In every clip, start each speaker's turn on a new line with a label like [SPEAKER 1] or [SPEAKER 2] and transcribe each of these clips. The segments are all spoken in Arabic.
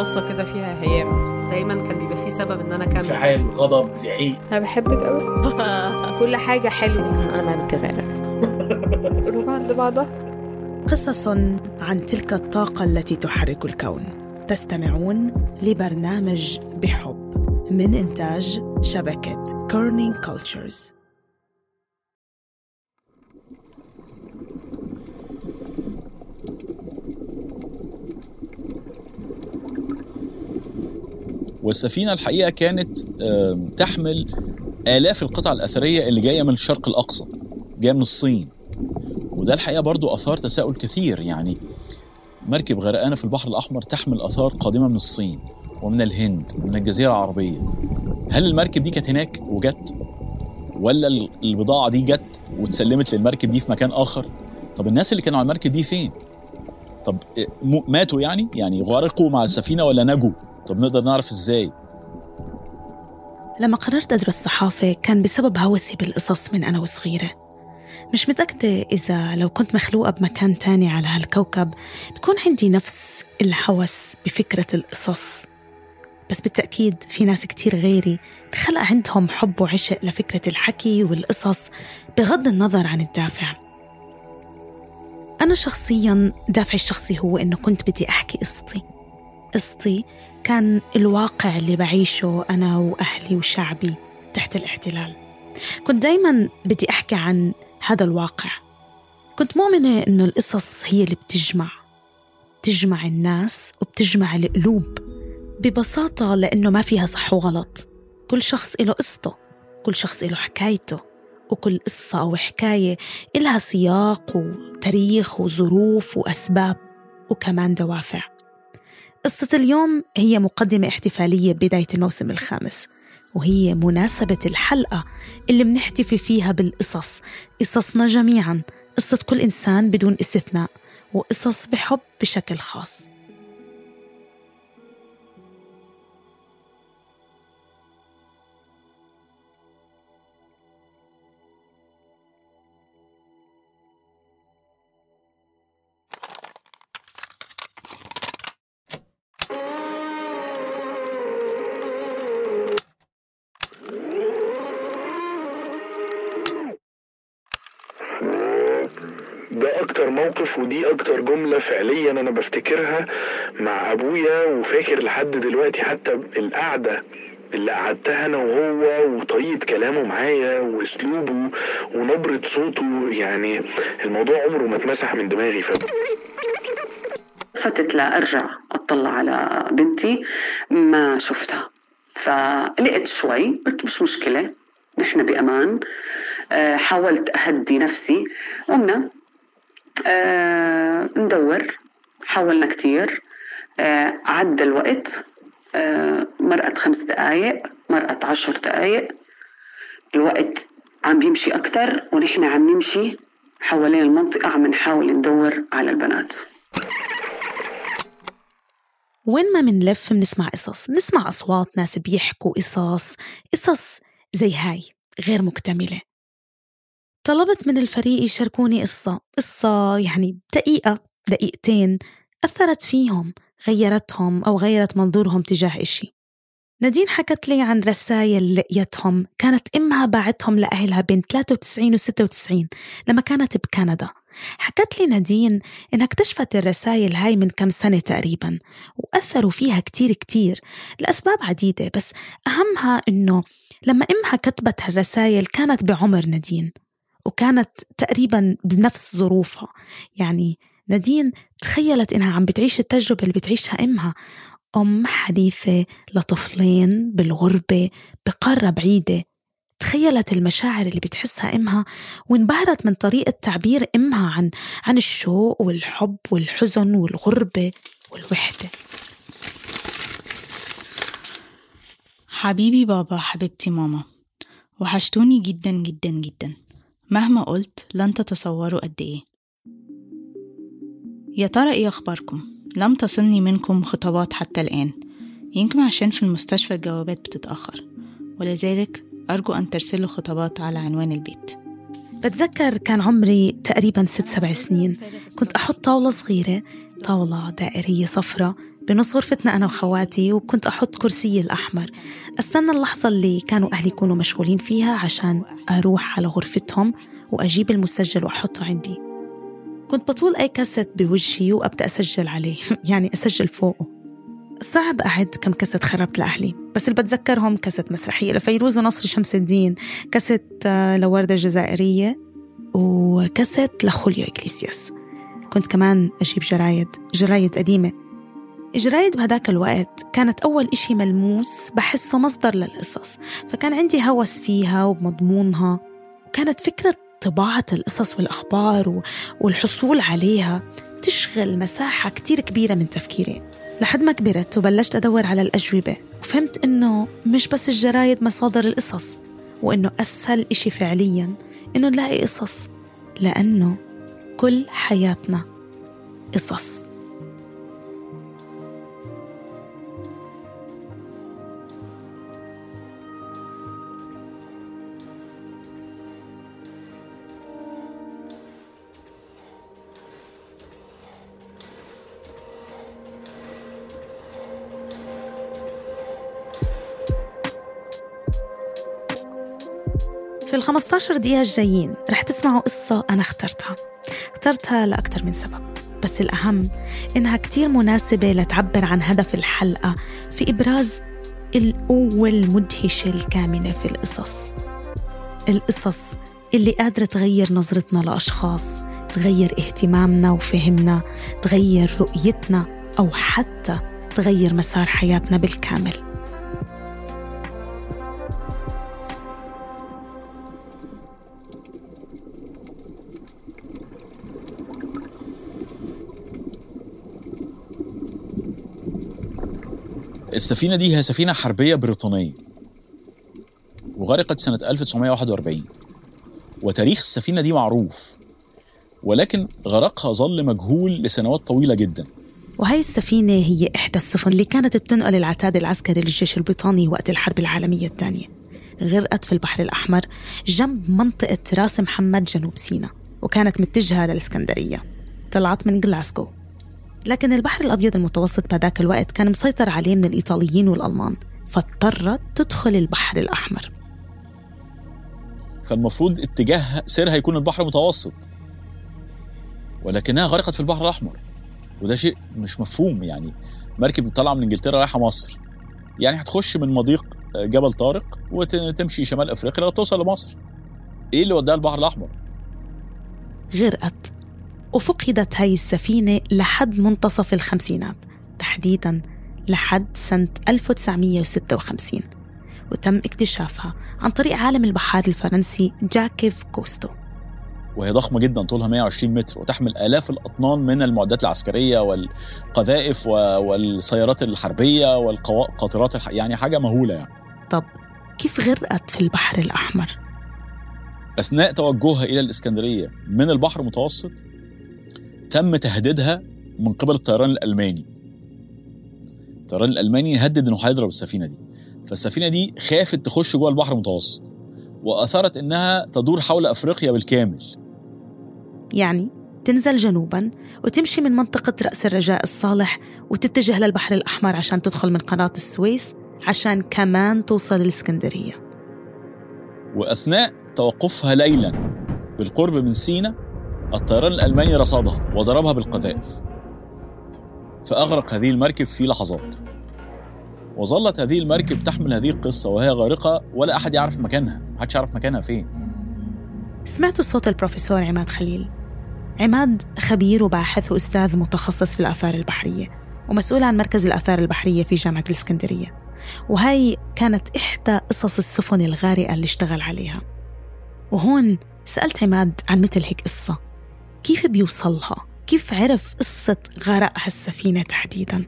[SPEAKER 1] بصة كده فيها هيام.
[SPEAKER 2] دايما كان بيبقى فيه سبب إن أنا أكمل.
[SPEAKER 3] انفعال غضب زعيق.
[SPEAKER 4] أنا بحبك قوي كل حاجة حلوة.
[SPEAKER 1] أنا ما بتغير
[SPEAKER 4] عند بعضها.
[SPEAKER 5] قصص عن تلك الطاقة التي تحرك الكون. تستمعون لبرنامج بحب من إنتاج شبكة Kerning Cultures
[SPEAKER 6] والسفينة الحقيقة كانت تحمل آلاف القطع الأثرية اللي جاية من الشرق الأقصى جاية من الصين. وده الحقيقة برضو أثار تساؤل كثير. يعني مركب غرقانة في البحر الأحمر تحمل آثار قادمة من الصين ومن الهند ومن الجزيرة العربية. هل المركب دي كانت هناك وجت؟ ولا ال- البضاعة دي جت واتسلمت للمركب دي في مكان آخر؟ طب الناس اللي كانوا على المركب دي فين؟ طب م- ماتوا يعني؟ يعني غرقوا مع السفينة ولا نجوا؟ طب نقدر نعرف إزاي؟
[SPEAKER 5] لما قررت أدرس صحافة كان بسبب هوسي بالقصص من أنا وصغيرة. مش متأكدة إذا لو كنت مخلوقة بمكان تاني على هالكوكب بكون عندي نفس الهوس بفكرة القصص. بس بالتأكيد في ناس كتير غيري خلق عندهم حب وعشق لفكرة الحكي والقصص بغض النظر عن الدافع. أنا شخصيا دافعي الشخصي هو إنه كنت بدي أحكي قصتي. قصتي كان الواقع اللي بعيشه أنا وأهلي وشعبي تحت الاحتلال. كنت دايما بدي أحكي عن هذا الواقع. كنت مؤمنة إنه القصص هي اللي بتجمع بتجمع الناس وبتجمع القلوب ببساطة لأنه ما فيها صح وغلط. كل شخص له قصته كل شخص له حكايته وكل قصة أو حكاية إلها سياق وتاريخ وظروف وأسباب وكمان دوافع. قصة اليوم هي مقدمة احتفالية بداية الموسم الخامس وهي مناسبة الحلقة اللي بنحتفي فيها بالقصص. قصصنا جميعا قصة كل إنسان بدون استثناء وقصص بحب بشكل خاص.
[SPEAKER 7] موقف ودي أكتر جملة فعليا أنا بفتكرها مع أبويا وفاكر لحد دلوقتي حتى القعدة اللي قعدتها أنا وهو وطريقة كلامه معايا وأسلوبه ونبرة صوته. يعني الموضوع عمره ما اتمسح من دماغي ف...
[SPEAKER 8] فتت لأرجع أطلع على بنتي ما شفتها. فلقيت شوي قلت مش مشكلة نحن بأمان. آه، حاولت أهدي نفسي قمنا. آه، ندور. حاولنا كتير. آه، عدى الوقت. آه، مرقت خمس دقايق مرقت عشر دقايق. الوقت عم بيمشي أكتر ونحن عم نمشي حوالين المنطقة عم نحاول ندور على البنات.
[SPEAKER 5] وين ما منلف منسمع قصص منسمع أصوات ناس بيحكوا قصص قصص زي هاي غير مكتملة. طلبت من الفريق يشاركوني قصة. قصة يعني دقيقة دقيقتين أثرت فيهم غيرتهم أو غيرت منظورهم تجاه إشي. نادين حكت لي عن رسائل لقيتهم كانت إمها باعتهم لأهلها بين 93 و 96 لما كانت بكندا. حكت لي نادين إنها اكتشفت الرسائل هاي من كم سنة تقريبا وأثروا فيها كتير كتير لأسباب عديدة بس أهمها إنه لما إمها كتبت هالرسائل كانت بعمر نادين. وكانت تقريبا بنفس ظروفها. يعني نادين تخيلت إنها عم بتعيش التجربة اللي بتعيشها إمها. أم حديثة لطفلين بالغربة بقارة بعيدة. تخيلت المشاعر اللي بتحسها إمها وانبهرت من طريقة تعبير إمها عن عن الشوق والحب والحزن والغربة والوحدة.
[SPEAKER 9] حبيبي بابا حبيبتي ماما. وحشتوني جدا جدا جدا. مهما قلت لن تتصوروا قد إيه. يا ترى إيه أخباركم؟ لم تصلني منكم خطابات حتى الآن. يمكن عشان في المستشفى الجوابات بتتأخر. ولذلك أرجو أن ترسلوا خطابات على عنوان البيت.
[SPEAKER 5] بتذكر كان عمري تقريبا ست سبع سنين. كنت أحط طاولة صغيرة طاولة دائرية صفرة بنص غرفتنا أنا وخواتي وكنت أحط كرسي الأحمر. أستنى اللحظة اللي كانوا أهلي يكونوا مشغولين فيها عشان أروح على غرفتهم وأجيب المسجل وأحطه عندي. كنت بطول أي كاسيت بوجهي وأبدأ أسجل عليه يعني أسجل فوقه. صعب أعد كم كاسيت خربت لأهلي بس اللي بتذكرهم كاسيت مسرحية لفيروز ونصر شمس الدين كاسيت آه، لوردة الجزائرية وكاسيت لخوليو إكليسياس كنت كمان أجيب جرايد جرايد قديمة. الجرايد بهداك الوقت كانت أول إشي ملموس بحسه مصدر للقصص. فكان عندي هوس فيها وبمضمونها. وكانت فكرة طباعة القصص والأخبار والحصول عليها تشغل مساحة كتير كبيرة من تفكيري. لحد ما كبرت وبلشت أدور على الأجوبة وفهمت إنه مش بس الجرايد مصادر القصص وإنه أسهل إشي فعليا إنه نلاقي قصص لأنه كل حياتنا قصص. في ال 15 دقيقة الجايين رح تسمعوا قصة أنا اخترتها. اخترتها لأكثر من سبب بس الأهم إنها كتير مناسبة لتعبر عن هدف الحلقة في إبراز القوة المدهشة الكامنة في القصص. القصص اللي قادرة تغير نظرتنا لأشخاص تغير اهتمامنا وفهمنا تغير رؤيتنا أو حتى تغير مسار حياتنا بالكامل.
[SPEAKER 6] السفينة دي هي سفينة حربية بريطانية وغرقت سنة 1941 وتاريخ السفينة دي معروف ولكن غرقها ظل مجهول لسنوات طويلة جدا.
[SPEAKER 5] وهي السفينة هي إحدى السفن اللي كانت بتنقل العتاد العسكري للجيش البريطاني وقت الحرب العالمية الثانية. غرقت في البحر الأحمر جنب منطقة راس محمد جنوب سيناء وكانت متجهة للإسكندرية. طلعت من جلاسكو لكن البحر الأبيض المتوسط بهذاك الوقت كان مسيطر عليه من الإيطاليين والألمان فاضطرت تدخل البحر الأحمر.
[SPEAKER 6] فالمفروض اتجاه سيرها يكون البحر المتوسط. ولكنها غرقت في البحر الأحمر. وده شيء مش مفهوم يعني. مركب طالعة من إنجلترا رايحة مصر. يعني هتخش من مضيق جبل طارق وتمشي شمال أفريقيا لغاية توصل لمصر. إيه اللي وداها البحر الأحمر؟
[SPEAKER 5] غرقت. وفقدت هاي السفينة لحد منتصف الخمسينات تحديدا لحد سنة 1956 وتم اكتشافها عن طريق عالم البحار الفرنسي جاكيف كوستو
[SPEAKER 6] وهي ضخمة جدا طولها 120 متر وتحمل آلاف الأطنان من المعدات العسكرية والقذائف والسيارات الحربية والقاطرات الح... يعني حاجة مهولة يعني
[SPEAKER 5] طب كيف غرقت في البحر الأحمر؟
[SPEAKER 6] أثناء توجهها إلى الإسكندرية من البحر المتوسط تم تهديدها من قبل الطيران الألماني. الطيران الألماني هدد إنه هيضرب السفينة دي. فالسفينة دي خافت تخش جوه البحر المتوسط واثرت إنها تدور حول أفريقيا بالكامل.
[SPEAKER 5] يعني تنزل جنوبا وتمشي من منطقة رأس الرجاء الصالح وتتجه للبحر الأحمر عشان تدخل من قناة السويس عشان كمان توصل الإسكندرية
[SPEAKER 6] وأثناء توقفها ليلا بالقرب من سينا الطيران الألماني رصدها وضربها بالقذائف. فأغرق هذه المركب في لحظات. وظلت هذه المركب تحمل هذه القصة وهي غارقة ولا أحد يعرف مكانها. محدش يعرف مكانها فين.
[SPEAKER 5] سمعتوا صوت البروفيسور عماد خليل. عماد خبير وباحث وأستاذ متخصص في الآثار البحرية ومسؤول عن مركز الآثار البحرية في جامعة الإسكندرية. وهي كانت إحدى قصص السفن الغارقة اللي اشتغل عليها. وهون سألت عماد عن مثل هيك قصة. كيف بيوصلها؟ كيف عرف قصة غرق هالسفينة تحديدا؟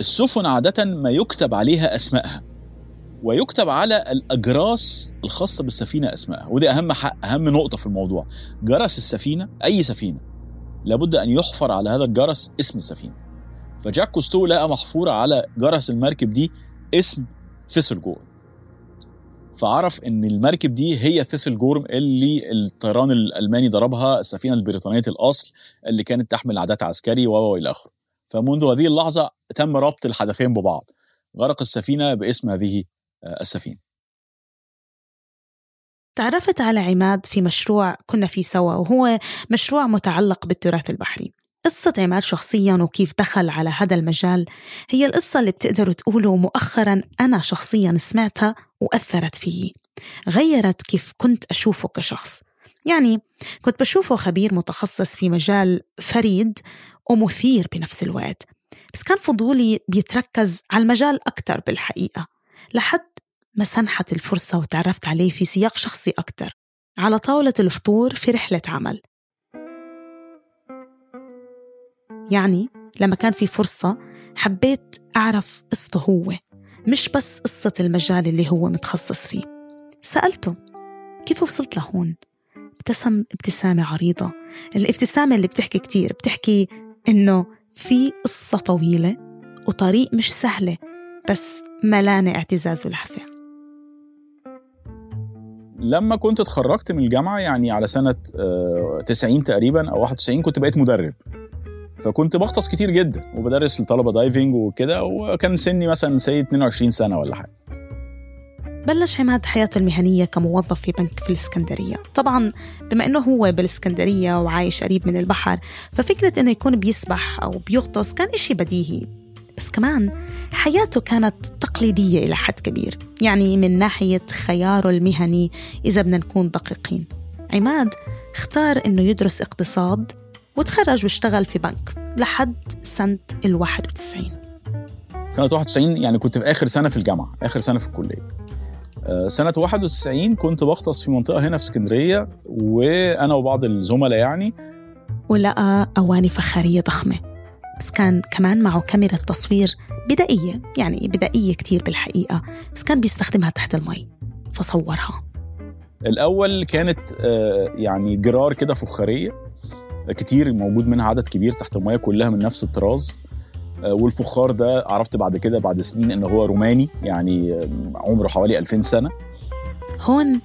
[SPEAKER 6] السفن عادة ما يكتب عليها أسمائها ويكتب على الأجراس الخاصة بالسفينة أسمائها ودي أهم حق أهم نقطة في الموضوع جرس السفينة أي سفينة لابد أن يحفر على هذا الجرس اسم السفينة فجاك كوستو لقى محفورة على جرس المركب دي اسم Thistlegorm فعرف إن المركب دي هي Thistlegorm اللي الطيران الألماني ضربها السفينة البريطانية الأصل اللي كانت تحمل عدات عسكري و إلى آخره. فمنذ هذه اللحظة تم ربط الحدثين ببعض. غرق السفينة باسم هذه آه، السفينة.
[SPEAKER 5] تعرفت على عماد في مشروع كنا فيه سوا وهو مشروع متعلق بالتراث البحري. قصة عماد شخصيا وكيف دخل على هذا المجال. هي القصة اللي بتقدروا تقولوا مؤخرا أنا شخصيا سمعتها وأثرت فيي. غيرت كيف كنت أشوفه كشخص. يعني كنت بشوفه خبير متخصص في مجال فريد ومثير بنفس الوقت. بس كان فضولي بيتركز على المجال أكثر بالحقيقة لحد ما سنحت الفرصة وتعرفت عليه في سياق شخصي أكثر على طاولة الفطور في رحلة عمل. يعني لما كان في فرصة حبيت أعرف قصته هو مش بس قصة المجال اللي هو متخصص فيه. سألته كيف وصلت لهون؟ ابتسم ابتسامة عريضة. الابتسامة اللي بتحكي كتير بتحكي إنه في قصة طويلة وطريق مش سهلة بس ملانة اعتزاز ولهفة.
[SPEAKER 6] لما كنت اتخرجت من الجامعة يعني على سنة 90 آه، تقريبا أو 91 كنت بقيت مدرب. فكنت بغطس كتير جدا وبدرس للطلبه diving وكده وكان سني مثلا 22 سنة ولا حاجة.
[SPEAKER 5] بلش عماد حياته المهنية كموظف في بنك في الإسكندرية. طبعا بما أنه هو بالإسكندرية وعايش قريب من البحر ففكرة أنه يكون بيسبح أو بيغطس كان إشي بديهي. بس كمان حياته كانت تقليدية إلى حد كبير يعني من ناحية خياره المهني إذا بدنا نكون دقيقين. عماد اختار أنه يدرس اقتصاد وتخرج واشتغل في بنك لحد سنة ال 91
[SPEAKER 6] سنة 91 يعني كنت في آخر سنة في الجامعة آخر سنة في الكلية. آه، سنة 91 كنت بغطس في منطقة هنا في اسكندرية وأنا وبعض الزملاء يعني.
[SPEAKER 5] ولقى أواني فخارية ضخمة بس كان كمان معه كاميرا تصوير بدائية يعني بدائية كتير بالحقيقة بس كان بيستخدمها تحت المي فصورها.
[SPEAKER 6] الأول كانت آه، يعني جرار كده فخارية. كتير موجود منها عدد كبير تحت المياه كلها من نفس الطراز. آه، والفخار ده عرفت بعد كده بعد سنين انه هو روماني يعني عمره حوالي 2000 سنة.
[SPEAKER 5] هون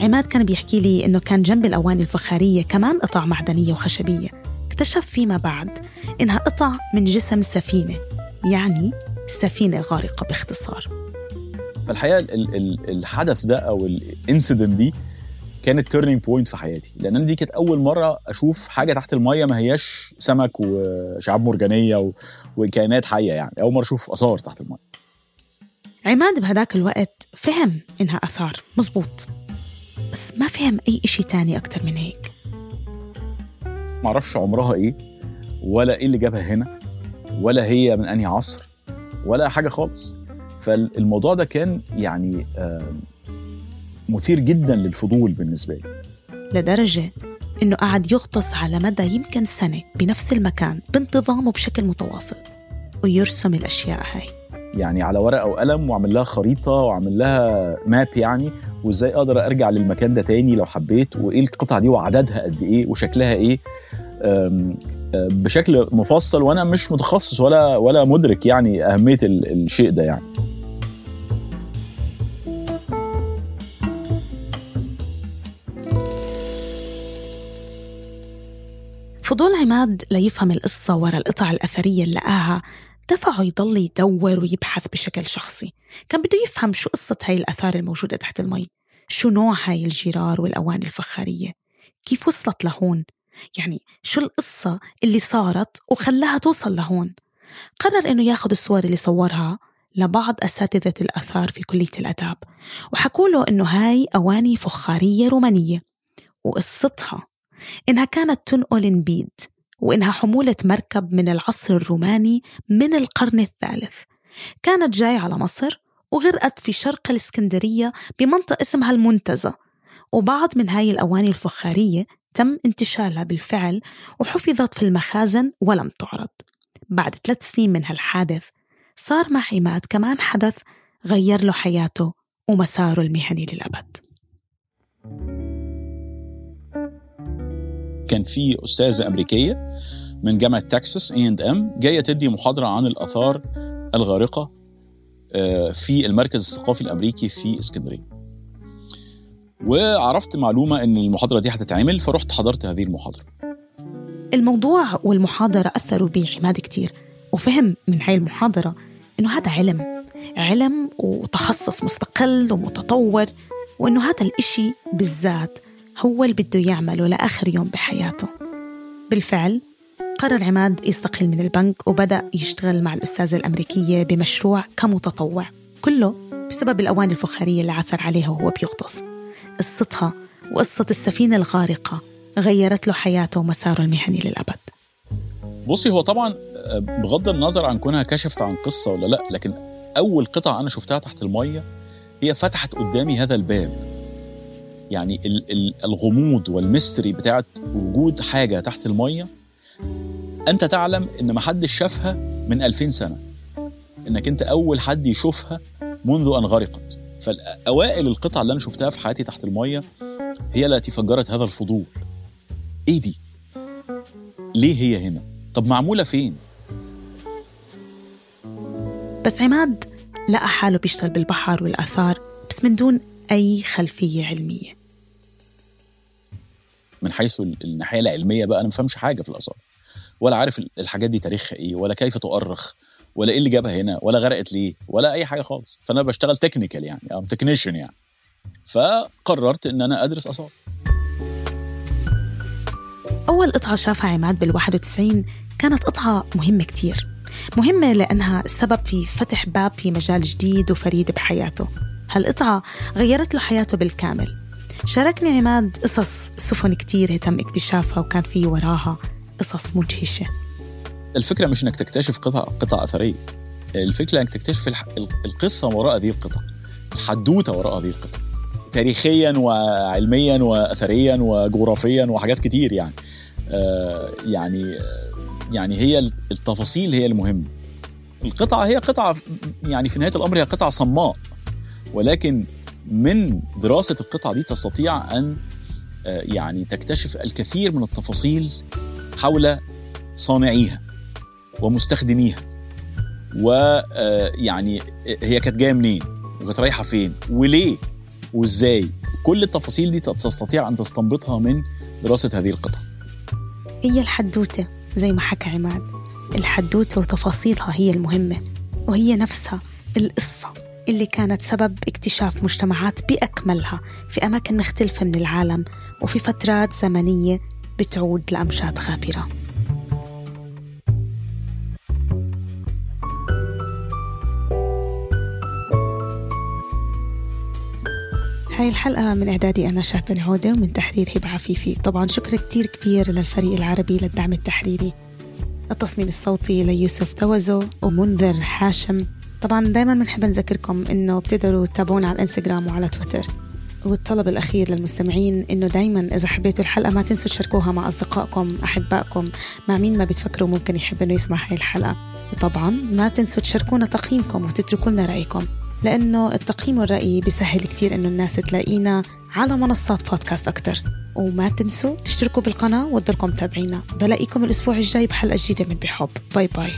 [SPEAKER 5] عماد كان بيحكي لي إنه كان جنب الأواني الفخارية كمان قطع معدنية وخشبية. اكتشف فيما بعد إنها قطع من جسم سفينة يعني سفينة غارقة باختصار.
[SPEAKER 6] فالحقيقة الحدث ده أو ال incident دي كانت turning point في حياتي. لأن أنا دي كانت أول مرة أشوف حاجة تحت المية ما هياش سمك وشعاب مرجانية و... وكائنات حية يعني. أول مرة أشوف آثار تحت المية.
[SPEAKER 5] عماد بهداك الوقت فهم إنها آثار. مزبوط بس ما فهم أي إشي تاني أكتر من هيك.
[SPEAKER 6] ما أعرفش عمرها إيه ولا إيه اللي جابها هنا ولا هي من أنهي عصر ولا حاجة خالص. فالموضوع ده كان يعني مثير جدا للفضول بالنسبة لي.
[SPEAKER 5] لدرجة إنه قعد يغطس على مدى يمكن سنة بنفس المكان بانتظام وبشكل متواصل ويرسم الأشياء هاي.
[SPEAKER 6] يعني على ورقة وقلم واعمل لها خريطة واعمل لها ماب يعني وإزاي أقدر أرجع للمكان ده تاني لو حبيت وإيه القطعة دي وعددها قد إيه وشكلها إيه. بشكل مفصل وأنا مش متخصص ولا ولا مدرك يعني أهمية الشيء ده يعني.
[SPEAKER 5] فضول عماد ليفهم القصة ورا القطع الأثرية اللي لقاها. دفعه يضل يدور ويبحث بشكل شخصي. كان بده يفهم شو قصة هاي الأثار الموجودة تحت المي. شو نوع هاي الجرار والأواني الفخارية. كيف وصلت لهون؟ يعني شو القصة اللي صارت وخلاها توصل لهون؟ قرر إنه ياخد الصور اللي صورها لبعض أساتذة الآثار في كلية الآداب. وحكوا له إنه هاي أواني فخارية رومانية. وقصتها إنها كانت تنقل نبيد وإنها حمولة مركب من العصر الروماني من القرن الثالث. كانت جاي على مصر وغرقت في شرق الإسكندرية بمنطقة اسمها المنتزه. وبعض من هاي الأواني الفخارية تم انتشالها بالفعل وحفظت في المخازن ولم تعرض. بعد ثلاث سنين من هالحادث صار مع عماد كمان حدث غير له حياته ومساره المهني للأبد.
[SPEAKER 6] كان في أستاذة أمريكية من جامعة تكساس اي اند ام جاية تدي محاضرة عن الآثار الغارقة آه، في المركز الثقافي الأمريكي في إسكندرية. وعرفت معلومة إن المحاضرة دي هتتعمل فرحت حضرت هذه المحاضرة.
[SPEAKER 5] الموضوع والمحاضرة أثروا بي عماد كتير وفهم من هاي المحاضرة إنه هذا علم علم وتخصص مستقل ومتطور وإنه هذا الإشي بالذات هو اللي بده يعمله لآخر يوم بحياته. بالفعل قرر عماد يستقيل من البنك وبدأ يشتغل مع الأستاذة الأمريكية بمشروع كمتطوع كله بسبب الأواني الفخارية اللي عثر عليها وهو بيغطس. قصتها وقصة السفينة الغارقة غيرت له حياته ومساره المهني للأبد.
[SPEAKER 6] بصي هو طبعا آه، بغض النظر عن كونها كشفت عن قصة ولا لأ لكن أول قطعة أنا شفتها تحت المية هي فتحت قدامي هذا الباب. يعني ال- ال- الغموض والميستري بتاعت وجود حاجة تحت المية أنت تعلم إن ما حدش شافها من 2000 سنة. إنك أنت أول حد يشوفها منذ أن غرقت. فاوائل القطع اللي أنا شفتها في حياتي تحت المية هي التي فجرت هذا الفضول. إيه دي؟ ليه هي هنا؟ طب معمولة فين؟
[SPEAKER 5] بس عماد لقى حاله بيشتغل بالبحر والآثار بس من دون أي خلفية علمية.
[SPEAKER 6] من حيث ال- الناحية العلمية بقى أنا ما فهمش حاجة في الآثار. ولا عارف ال- الحاجات دي تاريخها إيه ولا كيف تؤرخ ولا إيه اللي جابها هنا ولا غرقت ليه ولا أي حاجة خالص. فأنا بشتغل technical يعني I'm technician يعني. فقررت إن أنا أدرس آثار.
[SPEAKER 5] أول قطعة شافها عماد بال 91 كانت قطعة مهمة كتير. مهمة لأنها السبب في فتح باب في مجال جديد وفريد بحياته. هالقطعة غيرت له حياته بالكامل. شاركني عماد قصص سفن كتير تم اكتشافها وكان في وراها قصص مدهشة.
[SPEAKER 6] الفكرة مش إنك تكتشف قطع قطع أثرية. الفكرة إنك تكتشف الح... ال- القصة وراء هذه القطع الحدوتة وراء هذه القطع تاريخيا وعلميا واثريا وجغرافيا وحاجات كتير يعني. آه يعني آه يعني هي التفاصيل هي المهمة. القطعة هي قطعة يعني في نهاية الأمر هي قطعة صماء ولكن من دراسة القطعة دي تستطيع أن آه يعني تكتشف الكثير من التفاصيل حول صانعيها ومستخدميها. ويعني هي كانت جاية منين؟ وكانت رايحة فين؟ وليه؟ وإزاي؟ كل التفاصيل دي تستطيع أن تستنبطها من دراسة هذه القطعة.
[SPEAKER 5] هي الحدوتة زي ما حكى عماد. الحدوتة وتفاصيلها هي المهمة وهي نفسها القصة. اللي كانت سبب اكتشاف مجتمعات بأكملها في أماكن مختلفة من العالم وفي فترات زمنية بتعود لأمجاد غابرة. هاي الحلقة من إعدادي أنا شاه بن عودة ومن تحرير هبة عفيفي. طبعا شكر كتير كبير للفريق العربي للدعم التحريري. التصميم الصوتي ليوسف توزو ومنذر حاشم طبعا دايما بنحب نذكركم إنه بتقدروا تتابعونا على الإنستغرام وعلى تويتر. والطلب الأخير للمستمعين إنه دايما إذا حبيتوا الحلقة ما تنسوا تشاركوها مع أصدقائكم أحبائكم. مع مين ما بتفكروا ممكن يحب إنه يسمع هاي الحلقة. وطبعا ما تنسوا تشاركونا تقييمكم وتتركوا لنا رأيكم لأنه التقييم والرأي بيسهل كتير إنه الناس تلاقينا على منصات بودكاست أكتر. وما تنسوا تشتركوا بالقناة وتضلكم متابعينا. بلاقيكم الأسبوع الجاي بحلقة جديدة من بحب. bye bye.